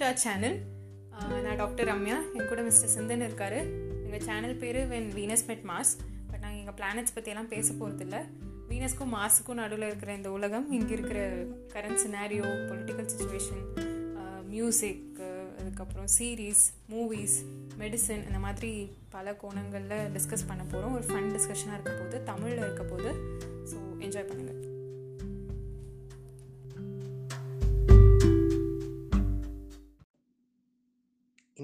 To our channel நான் doctor Ramya. என் கூட மிஸ்டர் சிந்தன் இருக்கார். எங்கள் சேனல் பேர் when Venus met Mars but நாங்கள் எங்கள் பிளானட்ஸ் பற்றியெல்லாம் பேச போகிறதில்ல வீனஸ்க்கும் மாஸுக்கும் நடுவில் இருக்கிற இந்த உலகம் இங்கே இருக்கிற current scenario political situation music அதுக்கப்புறம் சீரீஸ் மூவிஸ் மெடிசன் இந்த மாதிரி பல கோணங்களில் டிஸ்கஸ் பண்ண போகிறோம் ஒரு ஃபன் டிஸ்கஷனாக இருக்க போது தமிழில் இருக்க போது. ஸோ என்ஜாய் பண்ணுங்கள்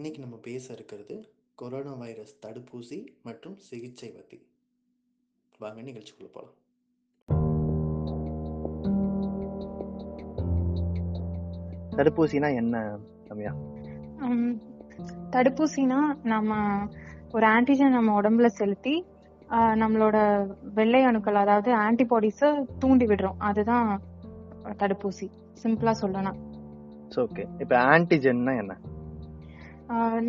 இன்னைக்கு நம்ம பேச இருக்கிறது கொரோனா வைரஸ் தடுப்பூசி மற்றும் சிகிச்சை பற்றி வாங்க நிகழ்ச்சிக்குள்ள போகலாம் தடுப்பூசினா என்ன ரம்யா? தடுப்பூசினா நம்ம ஒரு ஆன்டிஜன் நம்ம உடம்புல செலுத்தி நம்மளோட வெள்ளை அணுக்கள் அதாவது ஆன்டிபாடிஸ தூண்டி விடுறோம். அதுதான் தடுப்பூசி. சிம்பிளா சொல்லலாம். ஓகே இப்போ ஆன்டிஜென்னா என்ன?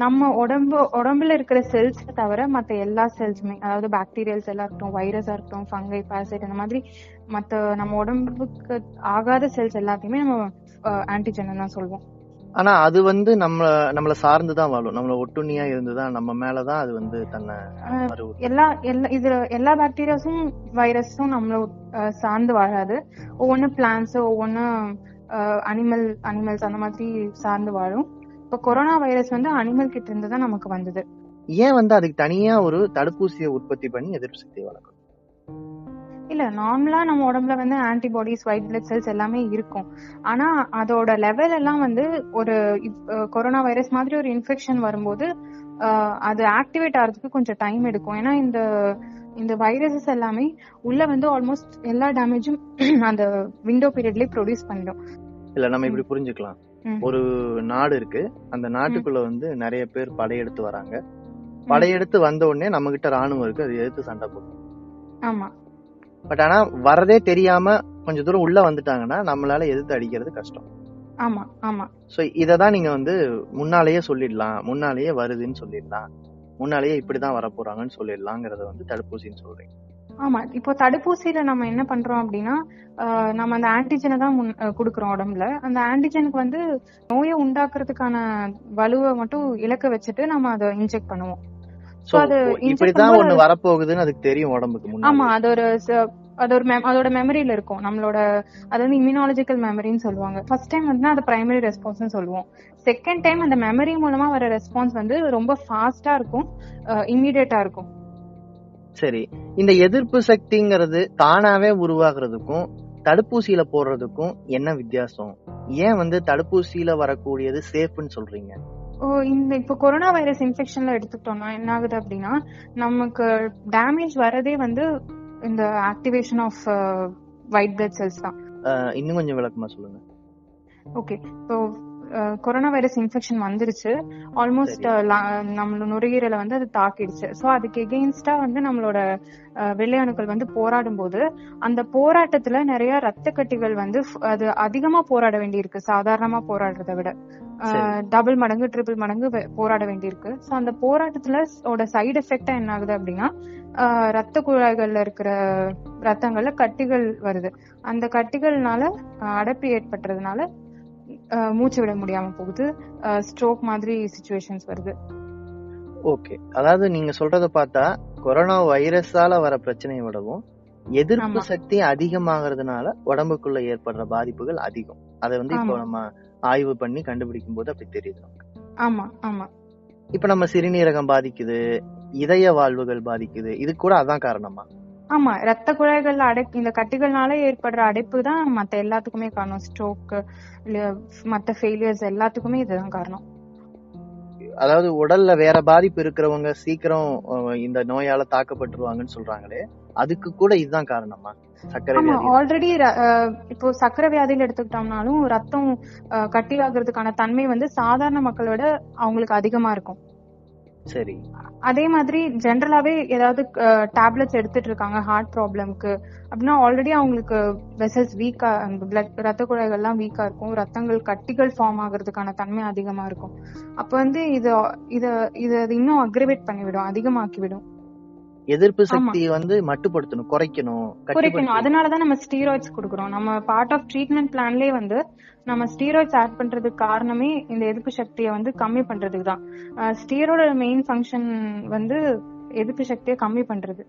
நம்ம உடம்பு உடம்புல இருக்கிற செல்ஸ் தவிர மத்த எல்லா செல்ஸுமே அதாவது பாக்டீரியல்ஸ் எல்லாம் இருக்கட்டும் வைரஸா இருக்கட்டும் ஃபங்கை பாரசைட் அந்த மாதிரி மத்த நம்ம உடம்புக்கு ஆகாத செல்ஸ் எல்லாத்தையுமே நம்ம ஆன்டிஜன் தான் சொல்லுவோம். ஆனா அது வந்து நம்ம நம்மள சார்ந்து தான் வாழும். நம்மள ஒட்டுண்ணியா இருந்துதான் நம்ம மேலதான் அது வந்து தன்னை எல்லா எல்லா இதுல எல்லா பாக்டீரியாஸும் வைரஸும் நம்மள சார்ந்து வாழாது. ஒவ்வொன்னு பிளான்ஸ் ஒவ்வொன்னு அனிமல் அனிமல்ஸ் அந்த மாதிரி சார்ந்து வாழும். இப்போ கொரோனா வைரஸ் வந்து அனிமல் கிட்ட இருந்து தான் நமக்கு வந்தது. ஏன் வந்து அதுக்கு தனியா ஒரு தடுப்பூசியை உற்பத்தி பண்ணி எதிர்ப்பு சக்தியை வளர்க்கணும்? இல்ல நார்மலா நம்ம உடம்புல வந்து ஆன்டிபாடிஸ் ஒயிட் பிளட் செல்ஸ் எல்லாமே இருக்கும். ஆனா அதோட லெவல் எல்லாம் வந்து ஒரு கொரோனா வைரஸ் மாதிரி ஒரு இன்ஃபெக்ஷன் வரும்போது அது ஆக்டிவேட் ஆகிறதுக்கு கொஞ்சம் டைம் எடுக்கும். ஏன்னா இந்த இந்த வைரஸஸ் எல்லாமே உள்ள வந்து ஆல்மோஸ்ட் எல்லா டேமேஜும் அந்த விண்டோ பீரியட்லயே ப்ரொடியூஸ் பண்ணிடும். இல்ல நம்ம இப்படி புரிஞ்சுக்கலாம். ஒரு நாடு இருக்கு. அந்த நாட்டுக்குள்ள வந்து நிறைய பேர் படையெடுத்து வராங்க. படையெடுத்து வந்த உடனே நம்ம கிட்ட ராணுவம் இருக்கு. அது எதிர்த்து சண்டை போடும். ஆமா. பட் ஆனா வரதே தெரியாம கொஞ்சம் தூரம் உள்ள வந்துட்டாங்கன்னா நம்மளால எதிர்த்து அடிக்கிறது கஷ்டம். ஆமா ஆமா. சோ இததான் நீங்க வந்து முன்னாலேயே சொல்லிடலாம். முன்னாலேயே வருதுன்னு சொல்லிடலாம். முன்னாலேயே இப்படிதான் வரப்போறாங்கன்னு சொல்லிடலாங்கிறத வந்து தடுப்பூசின்னு சொல்றீங்க. ஆமா இப்போ தடுப்பூசியில நம்ம என்ன பண்றோம் அப்படின்னா நம்ம அந்த ஆன்டிஜனை தான் முன்- கொடுக்குறோம் உடம்புல. அந்த ஆன்டிஜனுக்கு வந்து நோயை உண்டாக்குறதுக்கான வலுவை மட்டும் இலக்க வச்சுட்டு நம்ம அதை இன்ஜெக்ட் பண்ணுவோம். சோ அது inject இப்படிதான் பண்ணும்போது ஒண்ணு வரப்போகுதுன்னு அதுக்கு தெரியும் உடம்புக்கு ஆமா அது ஒரு அது ஒரு அதோட மெமரியில இருக்கும். நம்மளோட அது வந்து இம்யூனாலஜிக்கல் மெமரின்னு சொல்லுவாங்க. ஃபர்ஸ்ட் டைம் வந்து அது பிரைமரி ரெஸ்பான்ஸ் சொல்லுவோம். செகண்ட் டைம் அந்த மெமரி மூலமா வர ரெஸ்பான்ஸ் வந்து ரொம்ப ஃபாஸ்டா இருக்கும் இம்மீடியட்டா இருக்கும். சரி இந்த எதிர்ப்பு சக்திங்கிறது தானாவே உருவாகுறதுக்கும் தடுப்பூசியில போடுறதுக்கும் என்ன வித்தியாசம்? ஏன் வந்து தடுப்பூசியில வரக்கூடியது சேஃப்னு சொல்றீங்க? ஓ இந்த இப்போ கொரோனா வைரஸ் இன்ஃபெக்ஷன்ல எடுத்துக்கிட்டோம்னா என்ன ஆகுது அப்படின்னா நமக்கு டேமேஜ் வரதே வந்து இந்த activation of white blood cells தான். இன்னும் கொஞ்சம் விளக்கமா சொல்லுங்க. Okay so corona virus infection வந்துருச்சு. ஆல்மோஸ்ட் நம்மளோட நுரையீரலை வந்து அது தாக்கிடுச்சு. ஸோ அதுக்கு எகெயின்ஸ்டா வந்து நம்மளோட அஹ், வெள்ளை அணுக்கள் வந்து போராடும் போது அந்த போராட்டத்துல நிறைய ரத்த கட்டிகள் வந்து அது அதிகமா போராட வேண்டியிருக்கு. சாதாரணமா போராடுறதை விட. டபுள் மடங்கு ட்ரிபிள் மடங்கு போராட வேண்டியிருக்கு. ஸோ அந்த போராட்டத்துல சைடு எஃபெக்டா என்ன ஆகுது அப்படின்னா ரத்த குழாய்கள்ல இருக்கிற ரத்தங்கள்ல கட்டிகள் வருது. அந்த கட்டிகள்னால அடைப்பு ஏற்பட்டுறதுனால மூச்சு விட முடியாம போகுது. ஸ்ட்ரோக் மாதிரி சுச்சுவேஷன்ஸ் வருது. ஓகே அதாவது நீங்க சொல்றத பார்த்தா கொரோனா வைரஸால வர பிரச்சனையை விடவும் எதிர்ப்பு. சக்தி அதிகமாகிறதுனால உடம்புக்குள்ள ஏற்படுற பாதிப்புகள் அதிகம். அதை வந்து இப்போ. நம்ம ஆய்வு பண்ணி கண்டுபிடிக்கும் போது அப்படி தெரியுது ஆமா ஆமா. இப்ப நம்ம சிறுநீரகம் பாதிக்குது இதய வாழ்வுகள் பாதிக்குது இது கூட அதான் காரணமா? ஆமா ரத்த குழாய்கள்ல அடைப்பு இந்த கட்டிகள்னால ஏற்படுற அடைப்பு தான் மத்த எல்லாத்துக்குமே காரணம். ஸ்ட்ரோக் மத்த ஃபெயிலியர்ஸ் எல்லாத்துக்குமே இதுதான் காரணம். அதாவது உடல்ல வேற பாதிப்பு இருக்கிறவங்க சீக்கிரம் இந்த நோயால தாக்கப்பட்டுருவாங்கன்னு சொல்றாங்களே அதுக்கு கூட இதுதான் காரணமா வியாதி ஆல்ரெடி இப்போ சக்கரை வியாதியில எடுத்துக்கிட்டோம்னாலும் ரத்தம் கட்டி ஆகுறதுக்கான தன்மை வந்து சாதாரண மக்களோட அவங்களுக்கு அதிகமா இருக்கும். சரி. அதே மாதிரி ஜென்ரலாவே ஏதாவது டேப்லெட்ஸ் எடுத்துட்டு இருக்காங்க ஹார்ட் ப்ராப்ளம்க்கு அப்படின்னா ஆல்ரெடி அவங்களுக்கு வெசல்ஸ் வீக்கா பிளட் ரத்த குழாய்கள்லாம் வீக்கா இருக்கும். ரத்தங்கள் கட்டிகள் ஃபார்ம் ஆகுறதுக்கான தன்மை அதிகமா இருக்கும். அப்ப வந்து இது இத இத இன்னும் அக்ரிவேட் பண்ணிவிடும் அதிகமாக்கி விடும் எதிர்ப்பு சக்தியை வந்து மட்டுப்படுத்தணும் குறைக்கணும் குறைக்கணும். அதனாலதான் நம்ம ஸ்டீராய்ட்ஸ் கொடுக்குறோம். நம்ம பார்ட் ஆஃப் ட்ரீட்மெண்ட் பிளான்லயே வந்து நம்ம ஸ்டீராய்ட்ஸ் ஆட் பண்றதுக்கு காரணமே இந்த எதிர்ப்பு சக்தியை வந்து கம்மி பண்றதுக்கு தான். ஸ்டீரோட மெயின் ஃபங்க்ஷன் வந்து எதிர்ப்பு சக்தியை கம்மி பண்றது.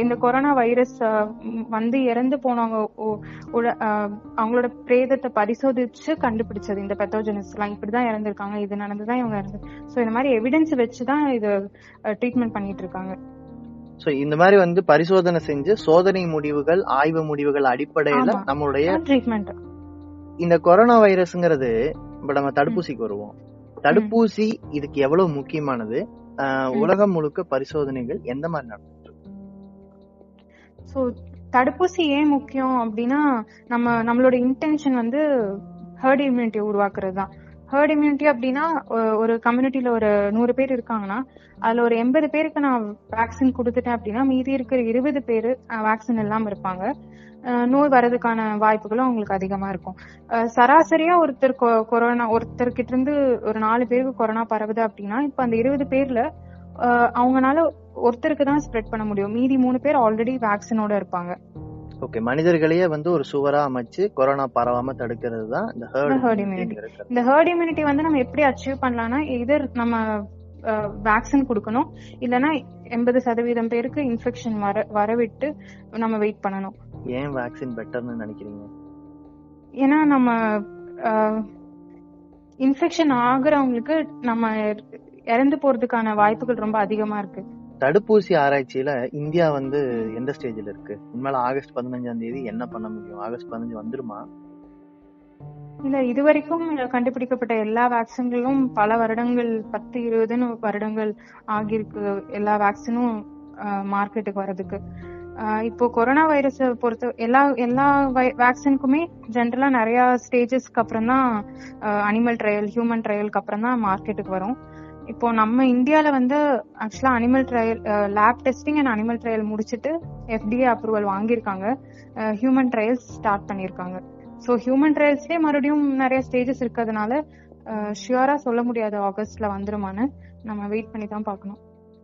இந்த கொரோனா வைரஸ் வந்து இறந்து போனவங்க அவங்களோட பிரேதத்தை பரிசோதிச்சு கண்டுபிடிச்சது. இந்த பெத்தோஜெனிஸ் எல்லாம் இப்படிதான் இறந்திருக்காங்க இது நடந்துதான் இவங்க இறந்து. சோ இந்த மாதிரி எவிடன்ஸ் வச்சுதான் இது ட்ரீட்மெண்ட் பண்ணிட்டு இருக்காங்க. சோ இந்த மாதிரி வந்து பரிசோதனை செஞ்சு சோதனை முடிவுகள் ஆய்வு முடிவுகள் அடிப்படையில. நம்மளுடைய இந்த கொரோனா வைரஸ்ங்கிறது இப்ப நம்ம தடுப்பூசிக்கு வருவோம் தடுப்பூசி இதுக்கு எவ்வளவு முக்கியமானது. உலகம் முழுக்க பரிசோதனைகள் எந்த மாதிரி நடந்துட்டு? ஸோ தடுப்பூசி ஏன் முக்கியம் அப்படின்னா நம்ம நம்மளோட இன்டென்ஷன் வந்து ஹர்ட் இம்யூனிட்டி உருவாக்குறது தான் ஹர்ட் இம்யூனிட்டி அப்படின்னா ஒரு கம்யூனிட்டியில ஒரு நூறு பேர் இருக்காங்கன்னா அதுல ஒரு எண்பது பேருக்கு நான் வேக்சின் கொடுத்துட்டேன் அப்படின்னா மீதி இருக்கிற இருபது பேர் வேக்சின் இல்லாம இருப்பாங்க. நோய் வர்றதுக்கான வாய்ப்புகளும் அவங்களுக்கு அதிகமா இருக்கும். சராசரியா ஒருத்தர் கொ- கொரோனா ஒருத்தர்கிட்ட இருந்து ஒரு நாலு பேருக்கு கொரோனா பரவுது அப்படின்னா இப்ப அந்த இருபது பேர்ல அவங்கனால ஒருத்தருக்கு தான் ஸ்ப்ரெட் பண்ண முடியும். மீதி மூணு பேர் ஆல்ரெடி வேக்சினோட இருப்பாங்க. ஓகே மனிதர்களையே வந்து ஒரு சுவரா அமைச்சு கொரோனா பரவாம தடுக்கிறது தான் இந்த ஹர்ட் herd immunity. இந்த ஹர்ட் இம்யூனிட்டி வந்து நம்ம எப்படி அச்சீவ் பண்ணலாம்னா இதர் நம்ம வேக்சின் கொடுக்கணும் இல்லைன்னா எண்பது சதவீதம் பேருக்கு இன்ஃபெக்ஷன் வர வரவிட்டு நம்ம வெயிட் பண்ணணும். ஏன் வேக்சின் பெட்டர்னு நினைக்கிறீங்க? ஏன்னா நம்ம இன்ஃபெக்ஷன் ஆகுறவங்களுக்கு நம்ம இறந்து போறதுக்கான வாய்ப்புகள் ரொம்ப அதிகமா இருக்கு. தடுப்பூசி ஆராய்ச்சியில இந்தியா வந்து எந்த ஸ்டேஜ்ல இருக்கு? உண்மையில ஆகஸ்ட் பதினஞ்சாம் தேதி என்ன பண்ண முடியும்? ஆகஸ்ட் பதினஞ்சு வந்துருமா? இல்ல இது வரைக்கும் கண்டுபிடிக்கப்பட்ட எல்லா வேக்சின்களும் பல வருடங்கள் பத்து இருபதுன்னு வருடங்கள் ஆகியிருக்கு. எல்லா வேக்சினும் மார்க்கெட்டுக்கு வர்றதுக்கு. ஆஹ் இப்போ கொரோனா வைரஸ் பொறுத்த எல்லா எல்லா வேக்சினுக்குமே ஜென்ரலா நிறைய ஸ்டேஜஸ்க்கு அப்புறம் தான் அனிமல் ட்ரையல் ஹியூமன் ட்ரையலுக்கு அப்புறம் தான் மார்க்கெட்டுக்கு வரும். இப்போ நம்ம இந்தியால வந்து ஆக்சுவலா animal trial lab testing and animal trial முடிச்சிட்டு எஃப்டிஏ அப்ரூவல் வாங்கியிருக்காங்க. ஹியூமன் ட்ரையல்ஸ் ஸ்டார்ட் பண்ணியிருக்காங்க. ஸோ ஹியூமன் ட்ரையல்ஸ்லேயே மறுபடியும் நிறைய ஸ்டேஜஸ் இருக்கிறதுனால ஷியூரா சொல்ல முடியாது ஆகஸ்ட்ல வந்துருமான்னு. நம்ம வெயிட் பண்ணி தான் பார்க்கணும்.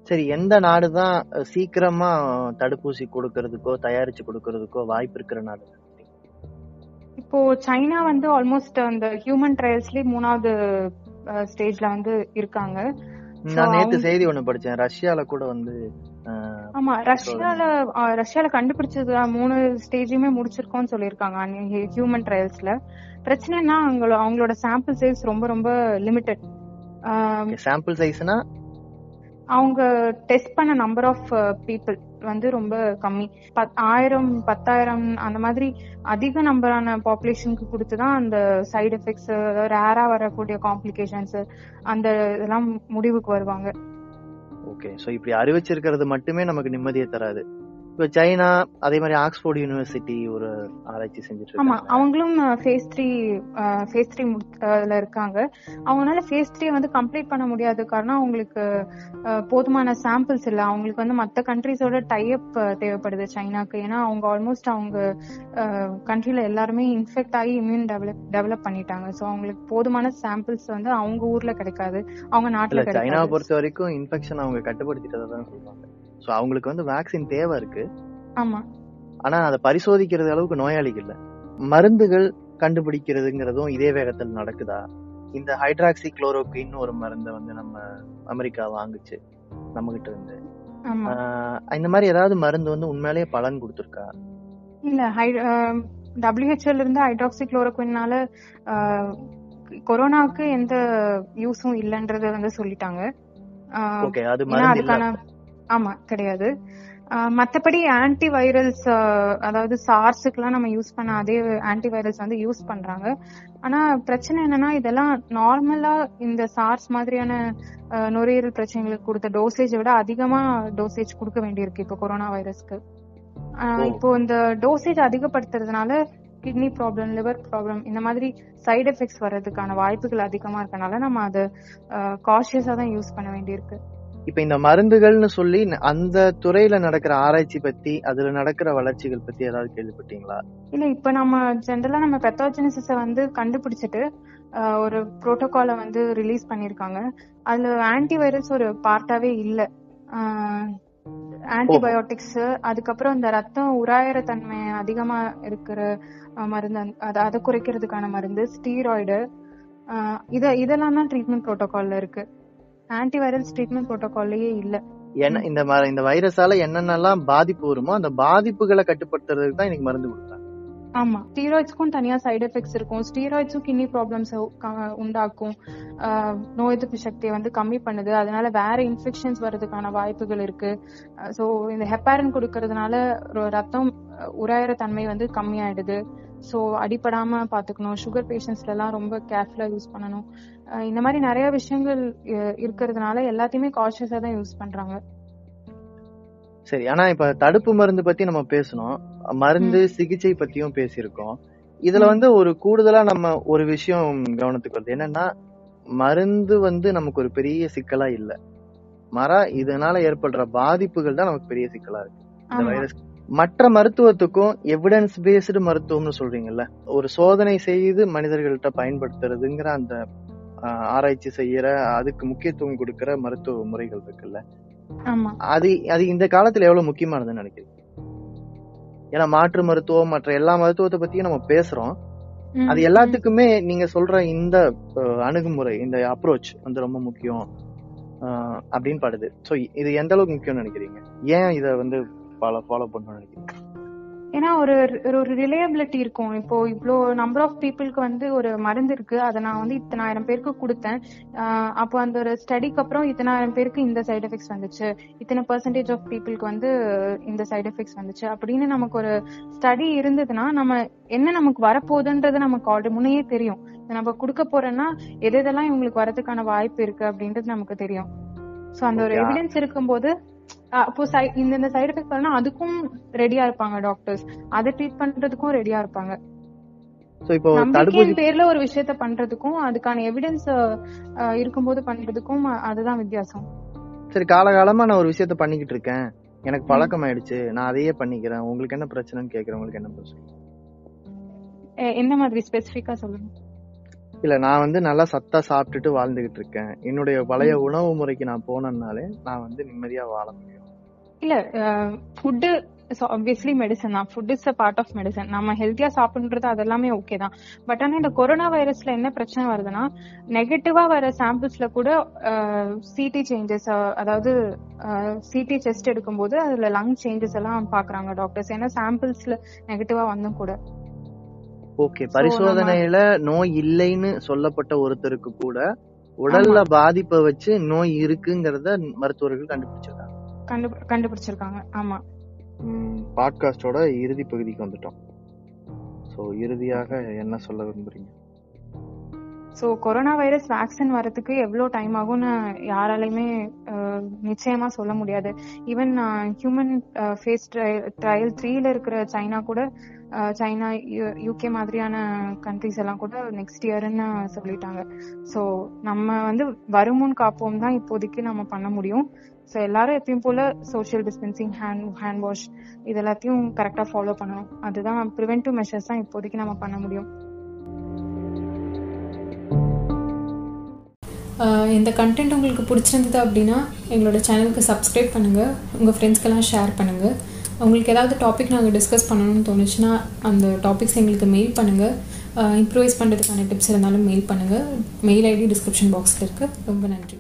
சரி எந்த நாடு தான் சீக்கிரமா தடுப்பூசி கொடுக்கறதுக்கோ தயாரிச்சு கொடுக்கறதுக்கோ வாய்ப்பு இருக்கிற நாடு? இப்போ சைனா வந்து ஆல்மோஸ்ட் அந்த ஹியூமன் ட்ரையல்ஸ்லயே மூணாவது ஸ்டேஜ்ல வந்து இருக்காங்க. நான் நேத்து செய்தி ஒண்ணு படிச்சேன். ரஷ்யால கூட வந்து ஆமா ரஷ்யால ரஷ்யால கண்டுபிடிச்சது மூணு ஸ்டேஜுமே முடிச்சிருக்கோம்னு சொல்லியிருக்காங்க ஹியூமன் ட்ரையல்ஸ்ல பிரச்சனைனா அவங்களோட அவங்களோட சாம்பிள் சைஸ் ரொம்ப ரொம்ப லிமிட்டட் சாம்பிள் சைஸ்னா அவங்க டெஸ்ட் பண்ண நம்பர் ஆஃப் பீப்புள் வந்து ரொம்ப கம்மி. பத்- ஆயிரம் பத்தாயிரம் அந்த மாதிரி அதிக நம்பரான பாப்புலேஷனுக்கு கொடுத்து தான் அந்த சைடு எஃபெக்ட்ஸ் ரேரா வரக்கூடிய காம்ப்ளிகேஷன்ஸ் அந்த இதெல்லாம் முடிவுக்கு வருவாங்க. ஓகே சோ இப்படி அறிவிச்சிருக்கிறது மட்டுமே நமக்கு நிம்மதியை தராது. இப்ப சைனா அதே மாதிரி ஆக்ஸ்போர்ட் யூனிவர்சிட்டி ஒரு ஆராய்ச்சி செஞ்சுட்டு ஆமா அவங்களும் ஃபேஸ் த்ரீ ஃபேஸ் த்ரீ இருக்காங்க. அவங்களால ஃபேஸ் த்ரீ வந்து கம்ப்ளீட் பண்ண முடியாத காரணம் அவங்களுக்கு போதுமான சாம்பிள்ஸ் இல்ல. அவங்களுக்கு வந்து மத்த கண்ட்ரிஸோட டைப் தேவைப்படுது சைனாக்கு. ஏன்னா அவங்க ஆல்மோஸ்ட் அவங்க கண்ட்ரில எல்லாருமே இன்ஃபெக்ட் ஆகி இம்யூன் டெவலப் டெவலப் பண்ணிட்டாங்க. சோ அவங்களுக்கு போதுமான சாம்பிள்ஸ் வந்து அவங்க ஊர்ல கிடைக்காது. அவங்க நாட்டுல சைனாவை கிடைக்காது. பொறுத்த வரைக்கும் இன்ஃபெக்ஷன் அவங்க கட்டுப்படுத்திட்டதா தான் சோ அவங்களுக்கு வந்து வேக்சின் தேவை இருக்கு. ஆமா. ஆனா அதை பரிசோதிக்கிறது அளவுக்கு நோயாளிகள் இல்ல. மருந்துகள் கண்டுபிடிக்கிறதுங்கிறதும் இதே வேகத்தில் நடக்குதா? இந்த ஹைட்ராக்சி குளோரோக்வின் ஒரு மருந்தை வந்து நம்ம அமெரிக்கா வாங்குச்சு நம்ம கிட்ட இருந்து இந்த மாதிரி ஏதாவது மருந்து வந்து உண்மையிலேயே பலன் கொடுத்துருக்கா? இல்ல டபிள்யூஹெச்ஓல இருந்து ஹைட்ராக்சி குளோரோக்வினால கொரோனாவுக்கு எந்த யூஸும் இல்லைன்றத வந்து சொல்லிட்டாங்க. ஓகே அது மருந்து ஆமா கிடையாது. மத்தபடி ஆன்டி வைரல்ஸ் அதாவது சார்ஸுக்குலாம் நம்ம யூஸ் பண்ண அதே ஆன்டி வைரல்ஸ் வந்து யூஸ் பண்றாங்க. ஆனா பிரச்சனை என்னன்னா இதெல்லாம் நார்மலா இந்த சார்ஸ் மாதிரியான நுரையீரல் பிரச்சனைகளுக்கு கொடுத்த டோசேஜை விட அதிகமா டோசேஜ் கொடுக்க வேண்டியிருக்கு இப்போ கொரோனா வைரஸ்க்கு. இப்போ இந்த டோசேஜ் அதிகப்படுத்துறதுனால கிட்னி ப்ராப்ளம் லிவர் ப்ராப்ளம் இந்த மாதிரி சைடு எஃபெக்ட்ஸ் வர்றதுக்கான வாய்ப்புகள் அதிகமா இருக்கனால நம்ம அதை காஷியஸா தான் யூஸ் பண்ண வேண்டியிருக்கு. இப்ப இந்த மருந்துகள்னு சொல்லி அந்த துறையில நடக்கிற ஆராய்ச்சி பத்தி அதுல நடக்கிற வளர்ச்சிகள் பத்தி ஏதாவது கேள்விப்பட்டீங்களா? இல்ல இப்ப நம்ம ஜென்ரலா நம்ம பெத்தோஜெனிசிஸ வந்து கண்டுபிடிச்சிட்டு ஆஹ், ஒரு புரோட்டோகால வந்து ரிலீஸ் பண்ணிருக்காங்க. அதுல ஆன்டி வைரஸ் ஒரு பார்ட்டாவே இல்ல. ஆஹ், ஆன்டிபயோட்டிக்ஸ் அதுக்கப்புறம் இந்த ரத்தம் உராயிற தன்மை அதிகமா இருக்கிற மருந்து அத அதை குறைக்கிறதுக்கான மருந்து ஸ்டீராய்டு இத இதெல்லாம் தான் ட்ரீட்மெண்ட் புரோட்டோகால்ல இருக்கு. ஆன்டிவைரல்ஸ் ட்ரீட்மெண்ட் ப்ரோட்டோகால்லயே இல்ல. என்ன இந்த இந்த வைரஸால என்னென்னலாம் பாதிப்பு வருமோ அந்த பாதிப்புகளை கட்டுப்படுத்துறதுக்கு தான் இன்னைக்கு மருந்து கொடுக்குறாங்க. ஆமா. ஸ்டீராய்ட்ஸ்க்கும் தனியா சைடு எஃபெக்ட்ஸ் இருக்கும். ஸ்டீராய்ட்ஸும் கிட்னி ப்ராப்ளம்ஸ் உண்டாக்கும். நோய் எதிர்ப்பு சக்தியை வந்து கம்மி பண்ணுது. அதனால வேற இன்ஃபெக்ஷன்ஸ் வர்றதுக்கான வாய்ப்புகள் இருக்கு. ஸோ இந்த ஹெப்பாரின் கொடுக்கறதுனால ரத்தம் உராயிற தன்மை வந்து கம்மியாயிடுது. ஸோ அடிபடாம பாத்துக்கணும் சுகர் பேஷண்ட்ஸ்ல எல்லாம் ரொம்ப கேர்ஃபுல்லா யூஸ் பண்ணணும். இந்த மாதிரி நிறைய விஷயங்கள் இருக்கிறதுனால எல்லாத்தையுமே காஷியஸா தான் யூஸ் பண்றாங்க. சரி ஆனா இப்ப தடுப்பு மருந்து பத்தி நம்ம பேசணும் மருந்து சிகிச்சை பத்தியும் பேசியிருக்கோம். இதுல. வந்து ஒரு கூடுதலா நம்ம ஒரு விஷயம் கவனத்துக்கு வருது. என்னன்னா மருந்து வந்து நமக்கு ஒரு பெரிய சிக்கலா இல்ல. மர இதனால ஏற்படுற பாதிப்புகள் தான் நமக்கு பெரிய சிக்கலா இருக்கு. இந்த வைரஸ் மற்ற மருத்துவத்துக்கும் எவிடன்ஸ் பேஸ்டு மருத்துவம்னு சொல்றீங்கல்ல ஒரு சோதனை செய்து மனிதர்கள்ட்ட பயன்படுத்துறதுங்கிற அந்த ஆராய்ச்சி செய்யற அதுக்கு முக்கியத்துவம் கொடுக்கிற மருத்துவ முறைகள் இருக்குல்ல. அது அது இந்த காலத்துல எவ்வளவு முக்கியமானதுன்னு நினைக்கிறீங்க? ஏன்னா மாற்று மருத்துவம் மற்ற எல்லா மருத்துவத்தை பத்தியும் நம்ம பேசுறோம். அது. எல்லாத்துக்குமே நீங்க சொல்ற இந்த அணுகுமுறை இந்த அப்ரோச் வந்து ரொம்ப முக்கியம் அப்படின்னு படுது. சோ இது எந்த அளவுக்கு முக்கியம்னு நினைக்கிறீங்க? ஏன் இத வந்து ஃபாலோ ஃபாலோ பண்ணணும்னு நினைக்கிறீங்க ஏன்னா ஒரு ஒரு ரிலையபிலிட்டி இருக்கும். இப்போ இவ்வளோ நம்பர் ஆஃப் பீப்புளுக்கு வந்து ஒரு மருந்து இருக்கு. அதை நான் வந்து இத்தனாயிரம் பேருக்கு கொடுத்தேன். அப்போ அந்த ஒரு ஸ்டடிக்கு அப்புறம் இத்தனாயிரம் பேருக்கு இந்த சைடு எஃபெக்ட்ஸ் வந்துச்சு. இத்தனை பர்சன்டேஜ் ஆஃப் பீப்புளுக்கு வந்து இந்த சைடு எஃபெக்ட்ஸ் வந்துச்சு. அப்படின்னு நமக்கு ஒரு ஸ்டடி இருந்ததுன்னா நம்ம என்ன நமக்கு வரப்போகுதுன்றது நமக்கு ஆல்ரெடி முன்னையே தெரியும். நம்ம கொடுக்க போறோம்னா எது எதெல்லாம் இவங்களுக்கு வரதுக்கான வாய்ப்பு இருக்கு அப்படின்றது நமக்கு தெரியும். சோ அந்த ஒரு. எவிடன்ஸ் இருக்கும்போது அப்போ இந்த இந்த சைடு எஃபெக்ட் பண்ணா அதுக்கும் ரெடியா இருப்பாங்க டாக்டர்ஸ் அதை ட்ரீட் பண்றதுக்கும் ரெடியா இருப்பாங்க. பேர்ல ஒரு விஷயத்த பண்றதுக்கும் அதுக்கான எவிடன்ஸ் இருக்கும்போது பண்றதுக்கும் அதுதான் வித்தியாசம். சரி காலகாலமா நான் ஒரு விஷயத்த பண்ணிக்கிட்டு இருக்கேன். எனக்கு பழக்கம் ஆயிடுச்சு நான் அதையே பண்ணிக்கிறேன். உங்களுக்கு என்ன பிரச்சனைன்னு கேக்குறேன். உங்களுக்கு என்ன பிரச்சனை? எ- எந்த மாதிரி ஸ்பெசிபிக்கா சொல்லுங்க. இல்ல நான் வந்து நல்லா சத்தா சாப்பிட்டுட்டு வாழ்ந்துகிட்டு இருக்கேன். என்னுடைய பழைய உணவு முறைக்கு நான் போனேன்னாலே நான் வந்து நிம்மதியா வாழ முடியும். இல்ல ஃபுட்டு ஆப்வியஸ்லி மெடிசன் தான். Food is a part of medicine நம்ம ஹெல்த்தியா சாப்பிடுறது அதெல்லாமே ஓகே தான். பட் ஆனா இந்த கொரோனா வைரஸ்ல என்ன பிரச்சனை வருதுன்னா நெகட்டிவா வர சாம்பிள்ஸ்ல கூட சிடி சேஞ்சஸ் அதாவது சிடி செஸ்ட் எடுக்கும்போது அதுல லங் சேஞ்சஸ் எல்லாம் பாக்குறாங்க டாக்டர்ஸ் ஏன்னா சாம்பிள்ஸ்ல நெகட்டிவா வந்தும் கூட. ஓகே பரிசோதனையில நோய் இல்லைன்னு சொல்லப்பட்ட ஒருத்தருக்கு கூட உடல்ல பாதிப்பை வச்சு நோய் இருக்குங்கிறத மருத்துவர்கள் கண்டுபிடிச்சிருக்காங்க. கண்டு கண்டுபிடிச்சிருக்காங்க. ஆமா. பாட்காஸ்டோட இறுதி பகுதிக்கு வந்துட்டோம். சோ இறுதியாக என்ன சொல்ல விரும்புறீங்க? ஸோ கொரோனா வைரஸ் வேக்சின் வரதுக்கு எவ்வளோ டைம் ஆகும்னு யாராலையுமே நிச்சயமா சொல்ல முடியாது. ஈவன் ஹியூமன் ஃபேஸ் ட்ரையல் த்ரீல இருக்கிற சைனா கூட சைனா யூகே மாதிரியான கண்ட்ரிஸ் எல்லாம் கூட நெக்ஸ்ட் இயர்னு சொல்லிட்டாங்க. ஸோ நம்ம வந்து வருமுன் காப்போம் தான் இப்போதைக்கு நம்ம பண்ண முடியும். ஸோ எல்லாரும் எப்பயும் போல social distancing hand hand wash இது எல்லாத்தையும் கரெக்டாக ஃபாலோ பண்ணணும். அதுதான் ப்ரிவென்டிவ் மெஷர்ஸ் தான் இப்போதைக்கு நம்ம பண்ண முடியும். இந்த கண்டென்ட் உங்களுக்கு பிடிச்சிருந்தது அப்படின்னா எங்களோட சேனலுக்கு சப்ஸ்கிரைப் பண்ணுங்கள் உங்கள் ஃப்ரெண்ட்ஸ்க்கெல்லாம் ஷேர் பண்ணுங்கள் உங்களுக்கு ஏதாவது டாபிக் நாங்கள் டிஸ்கஸ் பண்ணணும்னு தோணுச்சுன்னா அந்த டாபிக்ஸ் எங்களுக்கு மெயில் பண்ணுங்கள் இம்ப்ரூவைஸ் பண்ணுறதுக்கான டிப்ஸ் இருந்தாலும் மெயில் பண்ணுங்கள் மெயில் ஐடி டிஸ்கிரிப்ஷன் பாக்ஸில் இருக்குது ரொம்ப நன்றி.